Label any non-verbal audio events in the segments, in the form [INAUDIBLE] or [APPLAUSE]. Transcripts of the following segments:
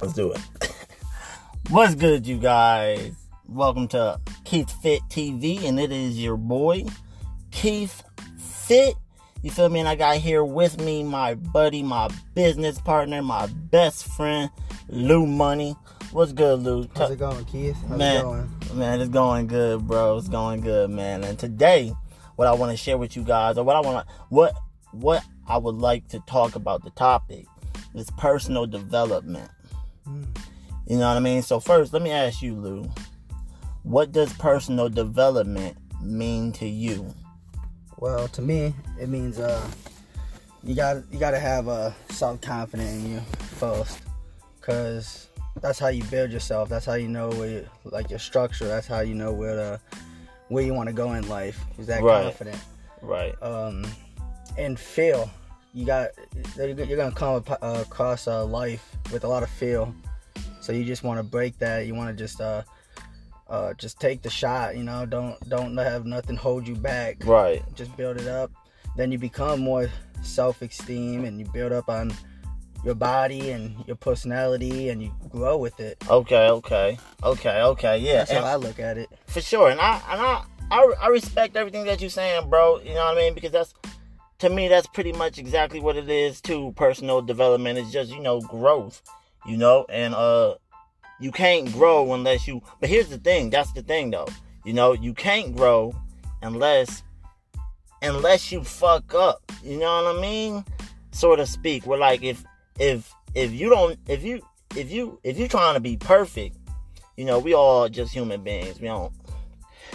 Let's do it. What's good, you guys? Welcome to Keith Fit TV, and it is your boy, Keith Fit. You feel me? And I got here with me my buddy, my business partner, my best friend, Lou Money. What's good, Lou? How's it going, Keith? How's man, it going? Man, it's going good, bro. It's going good, man. And today, what I want to share with you guys, or what I want to, what, what I would like to talk about the topic is personal development. You know what I mean? So first, let me ask you, Lou, what does personal development mean to you? Well, to me, it means uh, you got you got to have uh, self confidence in you first, cause that's how you build yourself. That's how you know where, you, like your structure. That's how you know where to where you want to go in life. Is that Right. confident? Right. Um, and feel. You got you're gonna come uh, across a life with a lot of feel. So you just want to break that. You want to just uh, uh, just take the shot. You know, don't don't have nothing hold you back. Right. Just build it up. Then you become more self-esteem, and you build up on your body and your personality, and you grow with it. Okay. Okay. Okay. Okay. Yeah. That's And- how I look at it. for sure. And I and I, I I respect everything that you're saying, bro. You know what I mean? Because that's to me that's pretty much exactly what it is too. Personal development is just, you know, growth. You know, and uh you can't grow unless you but here's the thing, that's the thing though. You know, you can't grow unless unless you fuck up. You know what I mean? So to speak. We're like if if if you don't if you if you if you're trying to be perfect, you know, we all just human beings. We don't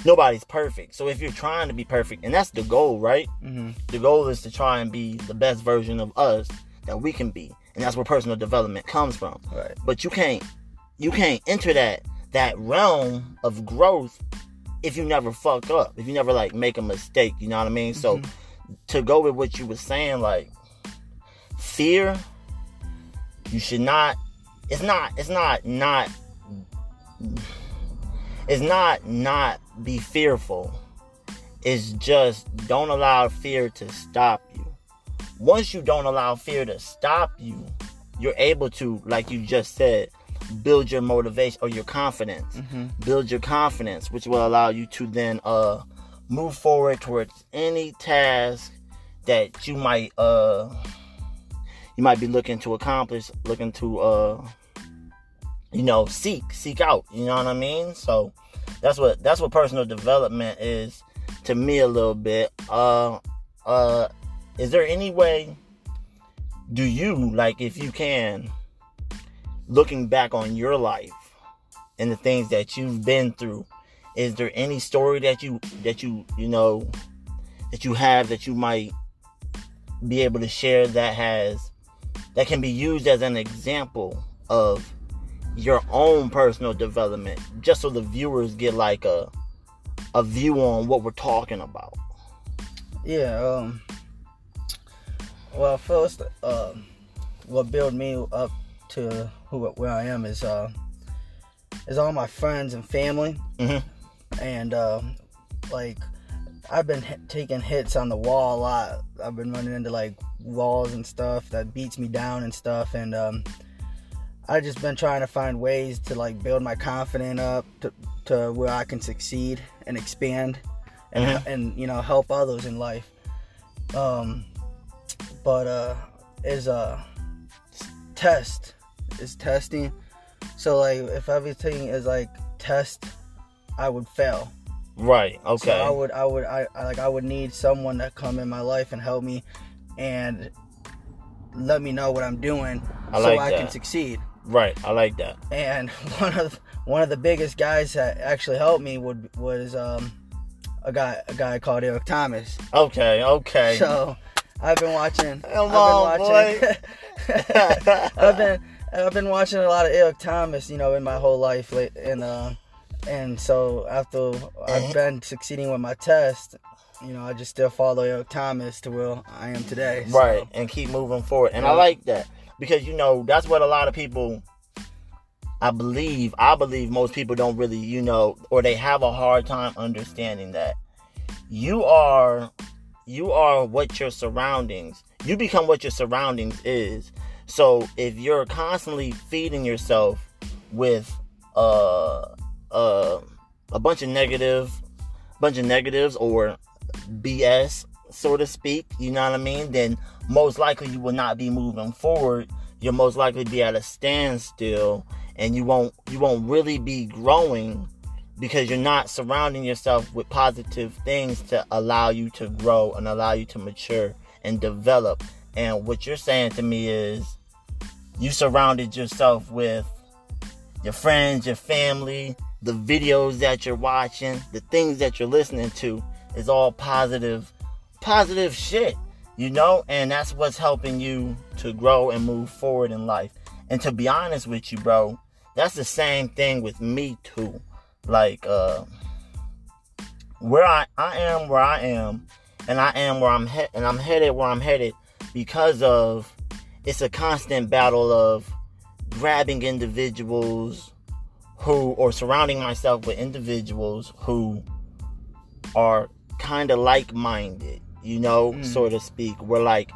nobody's perfect. So if you're trying to be perfect, and that's the goal, right? hmm The goal is to try and be the best version of us that we can be. And that's where personal development comes from. Right. But you can't you can't enter that that realm of growth if you never fuck up. If you never like make a mistake, you know what I mean? So Mhm. to go with what you were saying, like fear, you should not it's not it's not not it's not not be fearful. It's just don't allow fear to stop you. Once you don't allow fear to stop you, you're able to, like you just said, build your motivation or your confidence. hmm Build your confidence, which will allow you to then uh move forward towards any task that you might uh you might be looking to accomplish, looking to uh you know, seek, seek out, you know what I mean? So that's what that's what personal development is to me a little bit. Uh uh is there any way do you like if you can looking back on your life and the things that you've been through is there any story that you that you you know that you have that you might be able to share that has that can be used as an example of your own personal development just so the viewers get like a a view on what we're talking about Yeah. Um. Well, first, um, what built me up to who where I am is uh, is all my friends and family, Mhm. and um, like I've been hit, taking hits on the wall a lot. I've been running into like walls and stuff that beats me down and stuff, and um, I just been trying to find ways to like build my confidence up to to where I can succeed and expand, and Mhm. and you know help others in life. Um, but uh, is a test is testing. So like if everything is like test, I would fail. right okay So I would, I would, I, I like, I would need someone to come in my life and help me, and let me know what I'm doing, I so like I can succeed. right i like that And [LAUGHS] one of one of the biggest guys that actually helped me would was um a guy a guy called Eric Thomas. okay okay So I've been watching. Come I've on, been watching. [LAUGHS] I've been I've been watching a lot of Eric Thomas, you know, in my whole life, and uh, and so after. I've been succeeding with my test, you know, I just still follow Eric Thomas to where I am today. So, right and keep moving forward and i like that because you know that's what a lot of people i believe i believe most people don't really you know or they have a hard time understanding that you are you are what your surroundings you become what your surroundings is So if you're constantly feeding yourself with uh uh a bunch of negative bunch of negatives or BS so to speak, you know what I mean, then most likely you will not be moving forward. You'll most likely be at a standstill and you won't you won't really be growing because you're not surrounding yourself with positive things to allow you to grow and allow you to mature and develop. And what you're saying to me is you surrounded yourself with your friends, your family, the videos that you're watching, the things that you're listening to is all positive positive shit, you know? And that's what's helping you to grow and move forward in life. And to be honest with you, bro, that's the same thing with me too. Like, uh, where I, I am where I am, and I am where I'm headed, and I'm headed where I'm headed because of it's a constant battle of grabbing individuals who, or surrounding myself with individuals who are kind of like minded you know, mm. so to speak. We're like,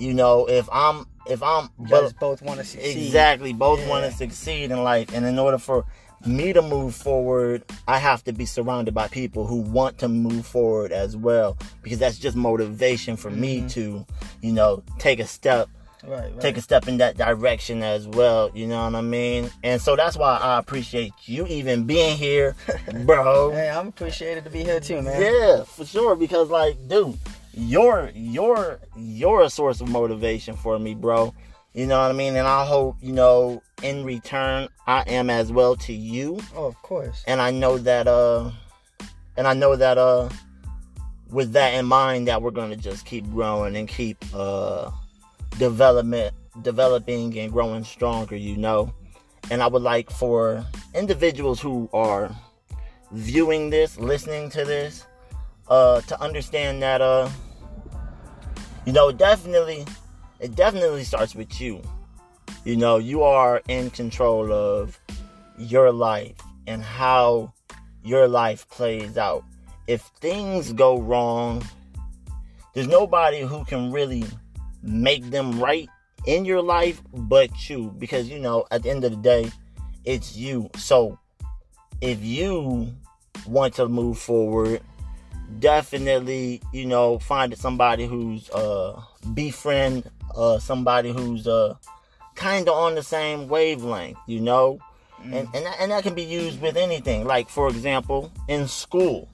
you know, if I'm if I'm just both want to succeed. Exactly, both yeah. want to succeed in life, and in order for me to move forward, I have to be surrounded by people who want to move forward as well, because that's just motivation for mm-hmm. me to, you know, take a step Right, right. take a step in that direction as well. You know what I mean? And so that's why I appreciate you even being here, [LAUGHS] bro. hey, I'm appreciated to be here too, man. Yeah, for sure. Because like, dude, you're you're you're a source of motivation for me, bro. You know what I mean? And I hope, you know, in return, I am as well to you. Oh, of course. And I know that, uh, and I know that, uh, with that in mind, that we're going to just keep growing and keep, uh, development developing and growing stronger you know and i would like for individuals who are viewing this listening to this uh to understand that uh you know definitely it definitely starts with you. You know you are in control of your life and how your life plays out. If things go wrong there's nobody who can really make them right in your life but you. Because you know at the end of the day it's you. So if you want to move forward definitely you know find somebody who's uh befriend uh somebody who's uh kind of on the same wavelength you know mm. and and that, and that can be used with anything like for example in school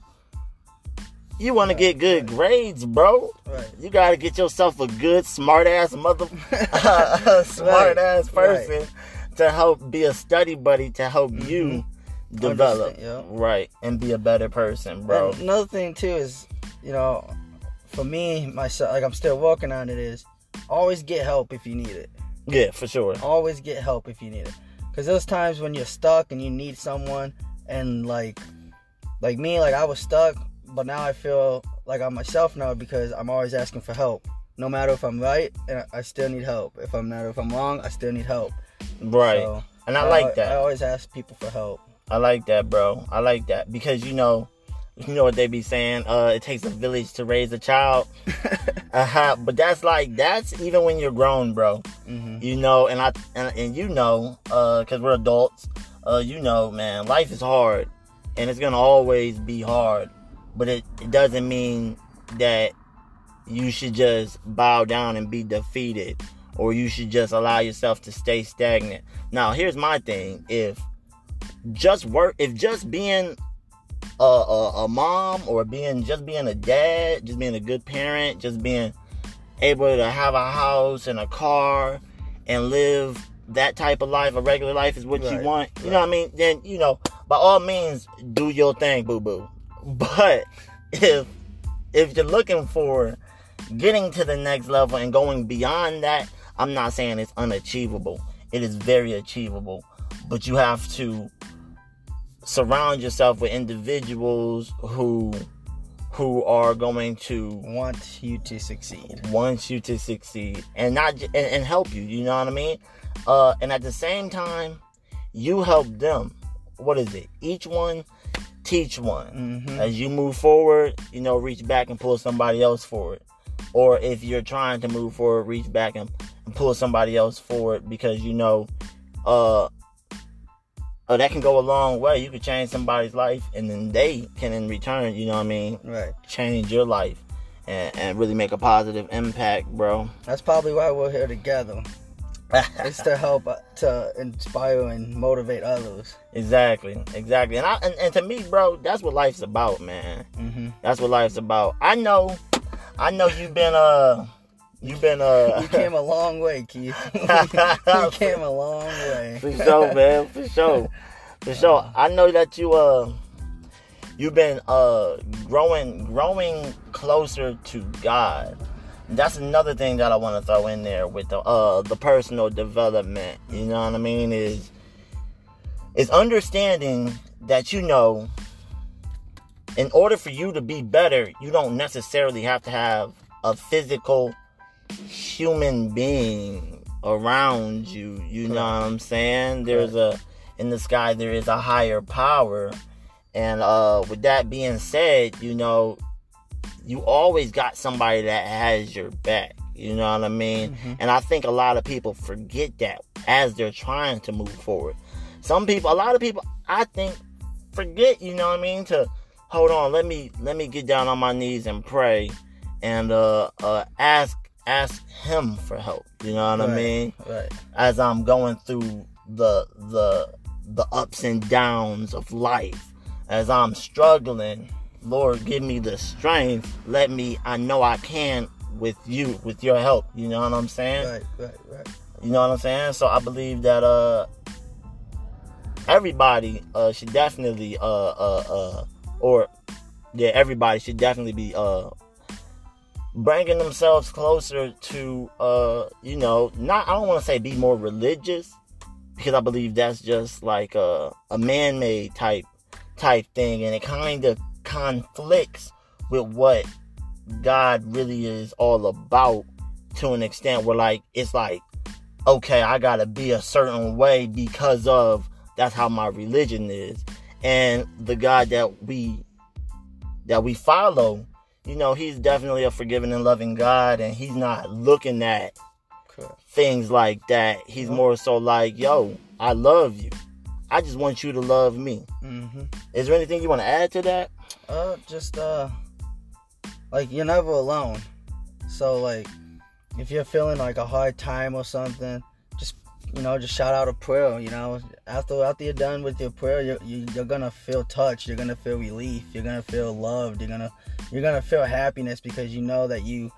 you want to get good grades, bro. Right. You got to get yourself a good, smart ass mother, [LAUGHS] [LAUGHS] smart ass person right. to help be a study buddy to help mm-hmm. you develop, yeah. right, and be a better person, bro. And another thing too is, you know, for me, myself, like I'm still working on it. Is always get help if you need it. Yeah, for sure. Always get help if you need it. Because those times when you're stuck and you need someone, and like, like me, like I was stuck but now I feel like I'm myself now because I'm always asking for help. No matter if I'm right, and I still need help. If I'm not, if I'm wrong, I still need help. Right. So, and I, I like that. I always ask people for help. I like that, bro. I like that because you know, you know what they be saying. Uh, it takes a village to raise a child. [LAUGHS] uh-huh. But that's like that's even when you're grown, bro. Mm-hmm. You know, and I and, and you know, uh, because we're adults. Uh, you know, man, life is hard, and it's gonna always be hard but it, it doesn't mean that you should just bow down and be defeated or you should just allow yourself to stay stagnant. Now, here's my thing. If just work if just being a, a, a, mom or being just being a dad, just being a good parent, just being able to have a house and a car and live that type of life, a regular life is what right, you want. You right. know what I mean? Then, you know, by all means, do your thing, boo boo. [LAUGHS] But if if you're looking for getting to the next level and going beyond that, I'm not saying it's unachievable. It is very achievable. But you have to surround yourself with individuals who who are going to want you to succeed want you to succeed and not and, and help you you know what i mean uh and at the same time you help them what is it each one teach one. Mm-hmm. As you move forward, you know, reach back and pull somebody else forward. Or if you're trying to move forward, reach back and pull somebody else forward because you know, uh, uh, that can go a long way. You could change somebody's life, and then they can, in return, you know what I mean, Right. change your life and, and really make a positive impact, bro. That's probably why we're here together. [LAUGHS] It's to help uh, to inspire and motivate others. exactly, exactly. And, I, and and to me, bro, that's what life's about, man. Mm-hmm. That's what life's about. I know, I know you've been uh, you've been uh, [LAUGHS] We came a long way, Keith. [LAUGHS] [LAUGHS] you came a long way. for sure, man, for sure, for sure. I know that you uh, you've been uh growing, growing closer to God. That's another thing that I want to throw in there with the uh the personal development. You know what I mean? Is is understanding that you know in order for you to be better, you don't necessarily have to have a physical human being around you. You know what I'm saying? There's a in the sky there is a higher power. And uh with that being said, you know, you always got somebody that has your back. You know what I mean? Mhm. And I think a lot of people forget that as they're trying to move forward. Some people, a lot of people, I think, forget. You know what I mean? To hold on, let me let me get down on my knees and pray, and uh, uh ask ask Him for help. You know what I mean? Right. As I'm going through the the the ups and downs of life, as I'm struggling, Lord, give me the strength. Let me. I know I can with you, with your help. You know what I'm saying? Right. Right. Right. You know what I'm saying? So I believe that uh everybody uh should definitely uh uh uh or yeah, everybody should definitely be uh bringing themselves closer to uh you know, not I don't want to say be more religious because I believe that's just like a a man-made type type thing and it kind of conflicts with what God really is all about to an extent where like it's like okay, I gotta be a certain way because of that's how my religion is. And the God that we that we follow, you know, he's definitely a forgiving and loving God and he's not looking at things like that. He's more so like, yo, I love you. I just want you to love me. Mm-hmm. Is there anything you want to add to that? Uh, just uh, like you're never alone. So like, if you're feeling like a hard time or something, just you know, just shout out a prayer. You know, after after you're done with your prayer, you're you're gonna feel touched. You're gonna feel relief. You're gonna feel loved. You're gonna you're gonna feel happiness because you know that you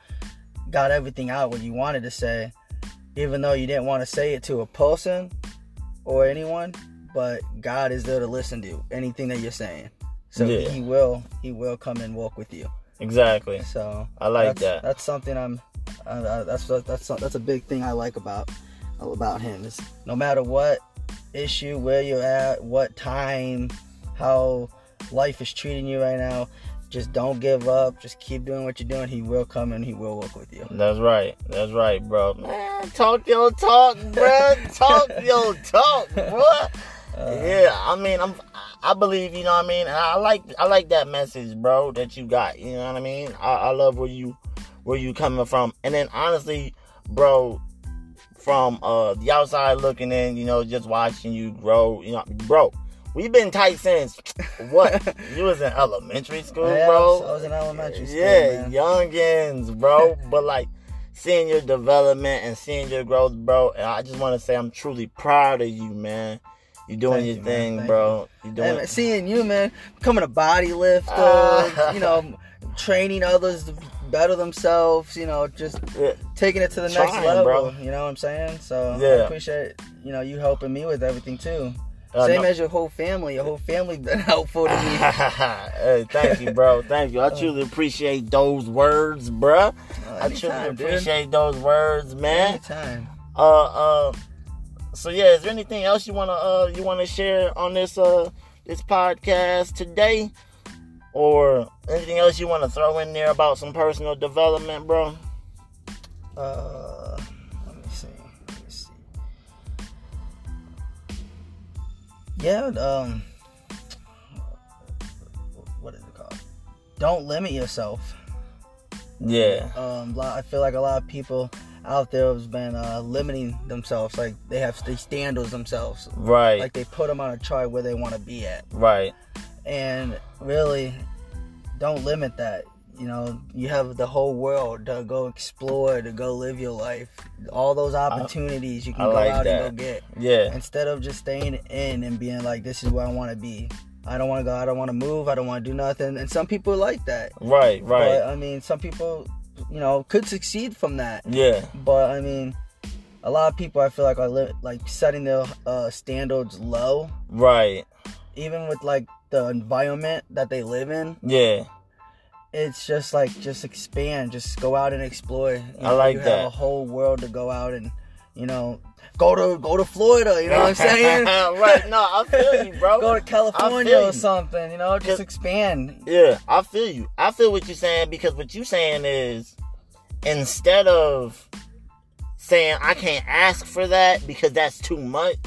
got everything out what you wanted to say, even though you didn't want to say it to a person or anyone. But God is there to listen to anything that you're saying. So Yeah. he will he will come and walk with you. Exactly. So I like that's, that. That's something I'm. Uh, that's that's that's a big thing I like about about him. Is no matter what issue, where you're at, what time, how life is treating you right now, just don't give up. Just keep doing what you're doing. He will come and he will work with you. That's right. That's right, bro. Man, talk your talk, bro. talk your talk, [LAUGHS] bro. Uh, yeah, I mean, I'm. I believe, you know what I mean. And I like, I like that message, bro, that you got. You know what I mean. I, I love where you, where you coming from. And then honestly, bro, from uh the outside looking in, you know, just watching you grow, you know, bro. We've been tight since what? [LAUGHS] you was in elementary school, Yeah, I bro. I was in elementary school, Yeah, man. youngins, bro. [LAUGHS] but like seeing your development and seeing your growth, bro. And I just want to say I'm truly proud of you, man. You're doing Thank your you, thing, bro. You doing. man, seeing you, man, becoming a body lifter, [LAUGHS] you know, training others to better themselves, you know, just Yeah, taking it to the next level. bro. You know what I'm saying? So I Yeah. appreciate you know you helping me with everything too. Uh, Same no- as your whole family. Your whole family been [LAUGHS] helpful to me. [LAUGHS] hey, thank you, bro. Thank you. I truly appreciate those words, bruh. I truly Anytime, dude. appreciate those words, man. Anytime. Uh, uh. So yeah, is there anything else you wanna uh you wanna share on this uh this podcast today, or anything else you wanna throw in there about some personal development, bro? Uh, Yeah. Um. What is it called? Don't limit yourself. Yeah, Um, I feel like a lot of people out there has been uh, limiting themselves. Like they have these standards themselves. Right. Like they put them on a chart where they want to be at. right. And really, don't limit that. You know, you have the whole world to go explore, to go live your life. All those opportunities you can I go like out that. and go get. Yeah. Instead of just staying in and being like, this is where I want to be. I don't want to go. I don't want to move. I don't want to do nothing. And some people like that. Right. Right. But I mean, some people, you know, could succeed from that. yeah. But I mean, a lot of people I feel like are li- like setting their uh, standards low, Right. even with like the environment that they live in. Yeah. It's just like just expand, just go out and explore. You I like you that. have a whole world to go out and, you know, go to go to Florida. You know what I'm saying? [LAUGHS] right. No, I feel you, bro. go to California or something. You know, just expand. Yeah, I feel you. I feel what you're saying because what you're saying is instead of saying I can't ask for that because that's too much,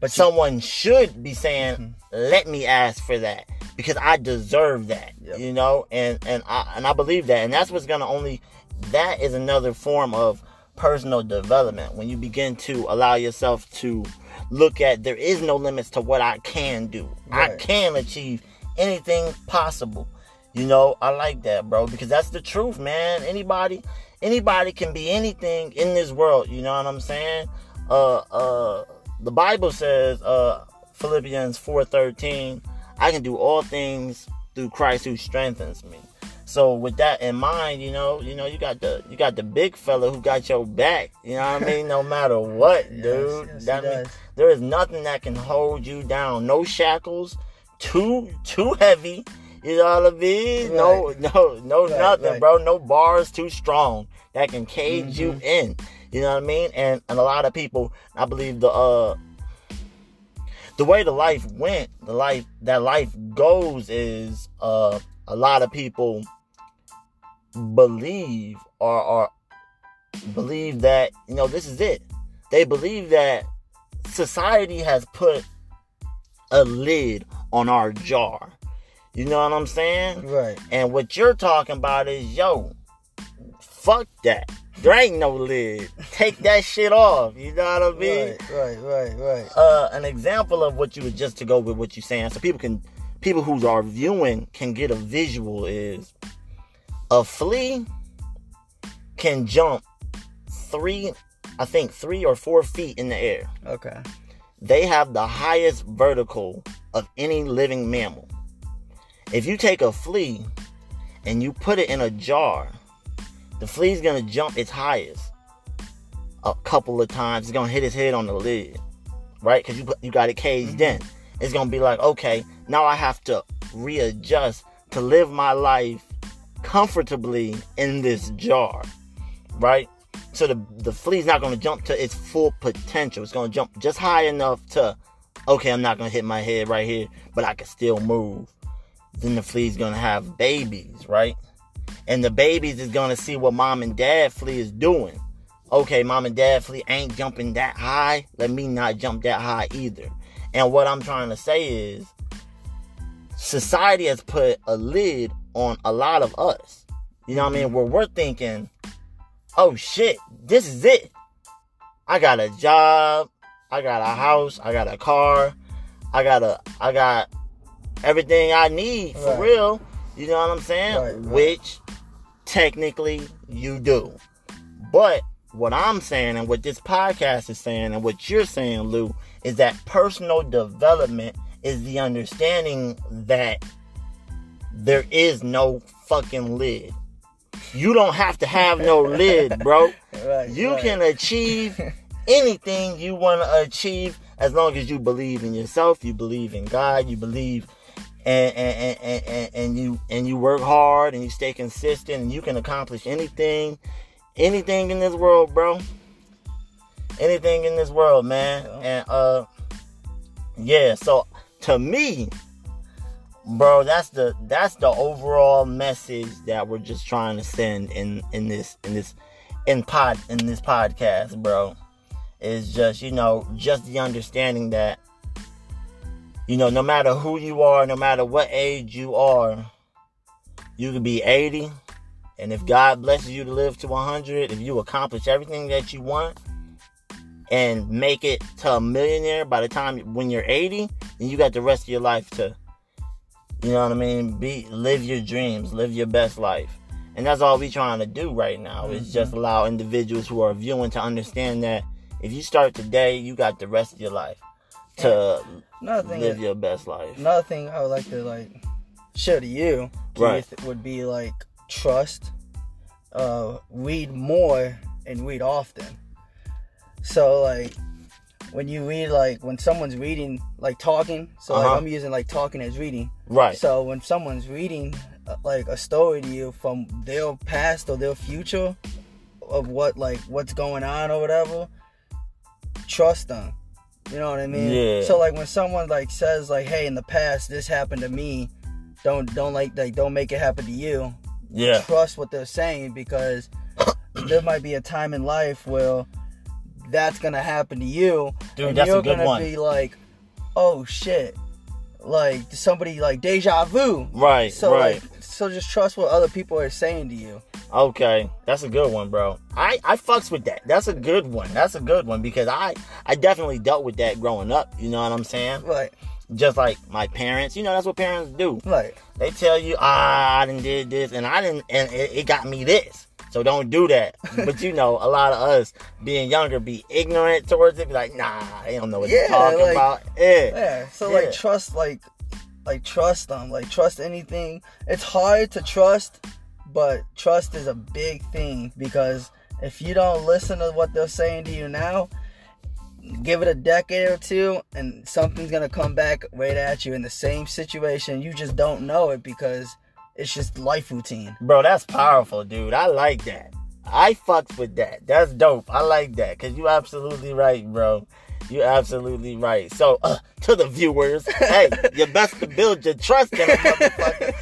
But you- someone should be saying, Mhm. "Let me ask for that because I deserve that." Yep. You know, and and I and I believe that, and that's what's gonna only that is another form of personal development when you begin to allow yourself to look at there is no limits to what I can do. I can achieve anything possible. You know, I like that, bro, because that's the truth, man. Anybody anybody can be anything in this world, you know what I'm saying? Uh uh the Bible says, uh Philippians 4:13, I can do all things through Christ who strengthens me. So with that in mind, you know, you know, you got the you got the big fella who got your back. You know what I mean? No matter [LAUGHS] what, dude. yes, he that mean, does. there is nothing that can hold you down. No shackles, too too heavy. You know what I mean? No, no, no, Right, nothing, right. bro. No bars too strong that can cage you Mhm. in. You know what I mean? And and a lot of people, I believe the uh the way the life went, the life that life goes is uh a lot of people believe or or believe that you know this is it. They believe that society has put a lid on our jar. You know what I'm saying? Right. And what you're talking about is yo, fuck that. There ain't no lid. Take that shit off. You know what I mean? Right. Right. Right. Right. uh, an example of what you would just to go with what you're saying, so people can people who are viewing can get a visual is a flea can jump three, I think three or four feet in the air. Okay. They have the highest vertical of any living mammal. If you take a flea and you put it in a jar, the flea's gonna jump its highest a couple of times. It's gonna hit its head on the lid, right? Because you put, you got it caged mm-hmm. in. It's gonna be like, okay, now I have to readjust to live my life comfortably in this jar, right? So the the flea's not gonna jump to its full potential. It's gonna jump just high enough to, okay, I'm not gonna hit my head right here, but I can still move. Then the flea's gonna have babies, right? And the babies is gonna see what mom and dad flea is doing. Okay, mom and dad flea ain't jumping that high. Let me not jump that high either. And what I'm trying to say is, society has put a lid on a lot of us. You know what I mean? Where we're thinking, oh shit, this is it. I got a job, I got a house, I got a car, I got a, I got everything I need for Right. real. You know what I'm saying? Right, right. Which technically you do. But what I'm saying and what this podcast is saying and what you're saying, Lou, is that personal development is the understanding that there is no fucking lid. You don't have to have no [LAUGHS] lid, bro. Right. You right. can achieve [LAUGHS] anything you want to achieve as long as you believe in yourself, you believe in God, you believe and and, and, and, and you and you work hard and you stay consistent and you can accomplish anything anything in this world, bro. Anything in this world, man. And uh yeah, so to me, bro, that's the that's the overall message that we're just trying to send in in this in this in pod in this podcast, bro. Is just, you know, just the understanding that you know, no matter who you are, no matter what age you are, you could be 80 And if God blesses you to live to 100, if you accomplish everything that you want and make it to a millionaire by the time when you're 80, then you got the rest of your life to, you know what I mean? Be live your dreams, live your best life. And that's all we're trying to do right now mm-hmm. is just allow individuals who are viewing to understand that if you start today, you got the rest of your life to live is, your best life. Another thing I would like to like share to you, right. would be like trust, uh, read more and read often. So like when you read like when someone's reading like talking, so uh-huh. like I'm using like talking as reading. Right. So when someone's reading uh, like a story to you from their past or their future of what like what's going on or whatever, trust them. You know what I mean? Yeah. So like when someone like says like, "Hey, in the past this happened to me," don't don't like like don't make it happen to you. Yeah. Trust what they're saying because [COUGHS] there might be a time in life where that's gonna happen to you, Dude, and that's you're a good gonna one. be like, "Oh shit." Like somebody like deja vu. Right. So right. like so just trust what other people are saying to you. Okay, that's a good one, bro. I I fucks with that. That's a good one. That's a good one because I I definitely dealt with that growing up. You know what I'm saying? Right. Just like my parents, you know, that's what parents do. Right. They tell you, ah, I didn't did this, and I didn't, and it, it got me this. So don't do that. but you know, a lot of us being younger be ignorant towards it. Be like, nah, they don't know what yeah, they're talking like, about. Yeah. Yeah. So yeah. like trust, like, like trust them, like trust anything. It's hard to trust but trust is a big thing because if you don't listen to what they're saying to you now, give it a decade or two and something's gonna come back right at you in the same situation. You just don't know it because it's just life routine. Bro, that's powerful, dude. I like that. I fucks with that. That's dope. I like that. Cause you absolutely right, bro. You're absolutely right. So, uh, to the viewers, hey, you best to build your trust in a motherfucker.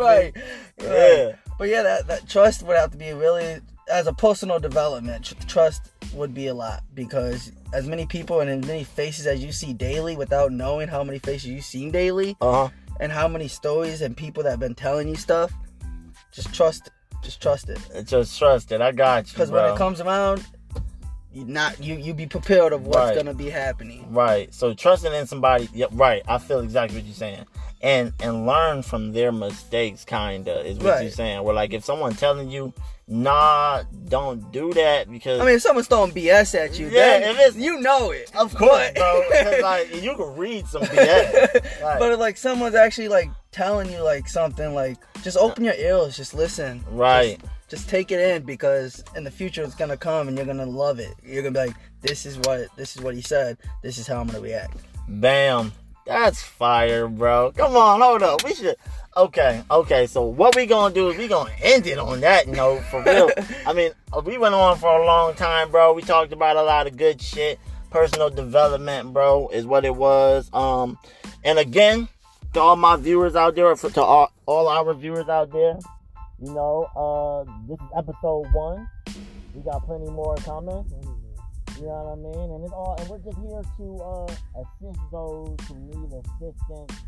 [LAUGHS] right. Yeah. But yeah, that, that trust would have to be really, as a personal development, trust would be a lot because as many people and as many faces as you see daily without knowing how many faces you see daily uh-huh. And how many stories and people that have been telling you stuff, just trust just trust it. Just trust it. I got you. Because when it comes around, you not you you be prepared of what's right. gonna be happening. Right. So trusting in somebody. Yep. Right. I feel exactly what you're saying. And and learn from their mistakes. Kinda is what right. you're saying. Where like if someone telling you, nah, don't do that because I mean if someone's throwing BS at you, yeah, if it's you know it, of course, bro. like you can read some BS, right. [LAUGHS] but like someone's actually like telling you like something like just open your ears, just listen, right. Just, just take it in because in the future it's gonna come and you're gonna love it. You're gonna be like, this is what this is what he said. This is how I'm gonna react. Bam. That's fire, bro. Come on, hold up. We should. Okay, okay. So what we gonna do is we gonna end it on that note for real. [LAUGHS] I mean, uh, we went on for a long time, bro. We talked about a lot of good shit. Personal development, bro, is what it was. Um, and again, to all my viewers out there, to all, all our viewers out there, you know, uh, this is episode one. We got plenty more coming. You know what I mean? And it's all, and we're just here to uh, assist those who need assistance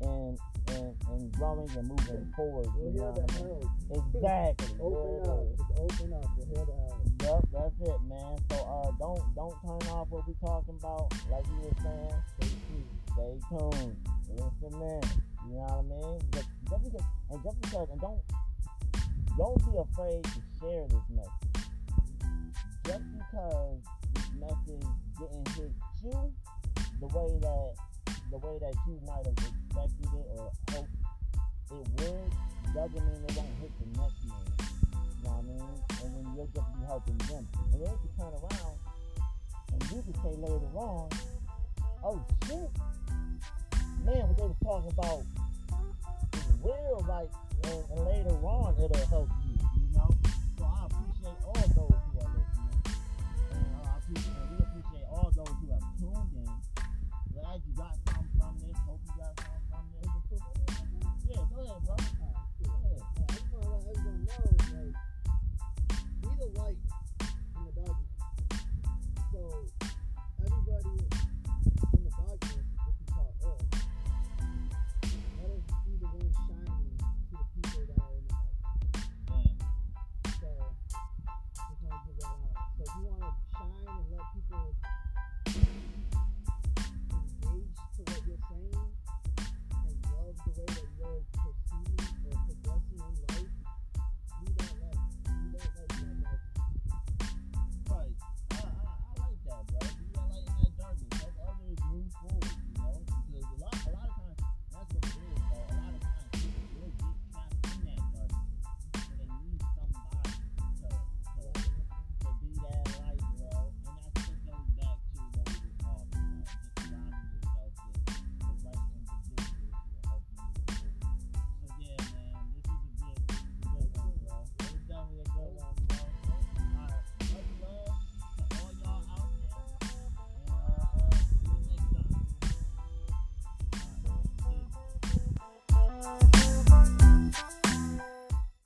and and, and growing and moving forward. We're here to help. Exactly. Open up. Just open up. We're here to help. Yep, that's it, man. So uh, don't don't turn off what we're talking about. Like you were saying, stay tuned. Stay tuned. Listen in. You know what I mean? Just, just because, and just because, and don't don't be afraid to share this message. Just because message didn't hit you the way that the way that you might have expected it or hoped it would, doesn't mean it won't hit the next man. You know what I mean? And then you'll just be helping them. And then you turn around and you can say later on, oh shit, man, what they were talking about is real, like and, and later on it'll help you, you know. So I appreciate all those glad you got something from this. Hope you got something from this. Yeah, go ahead, bro. I just want to let everyone know, like, we the light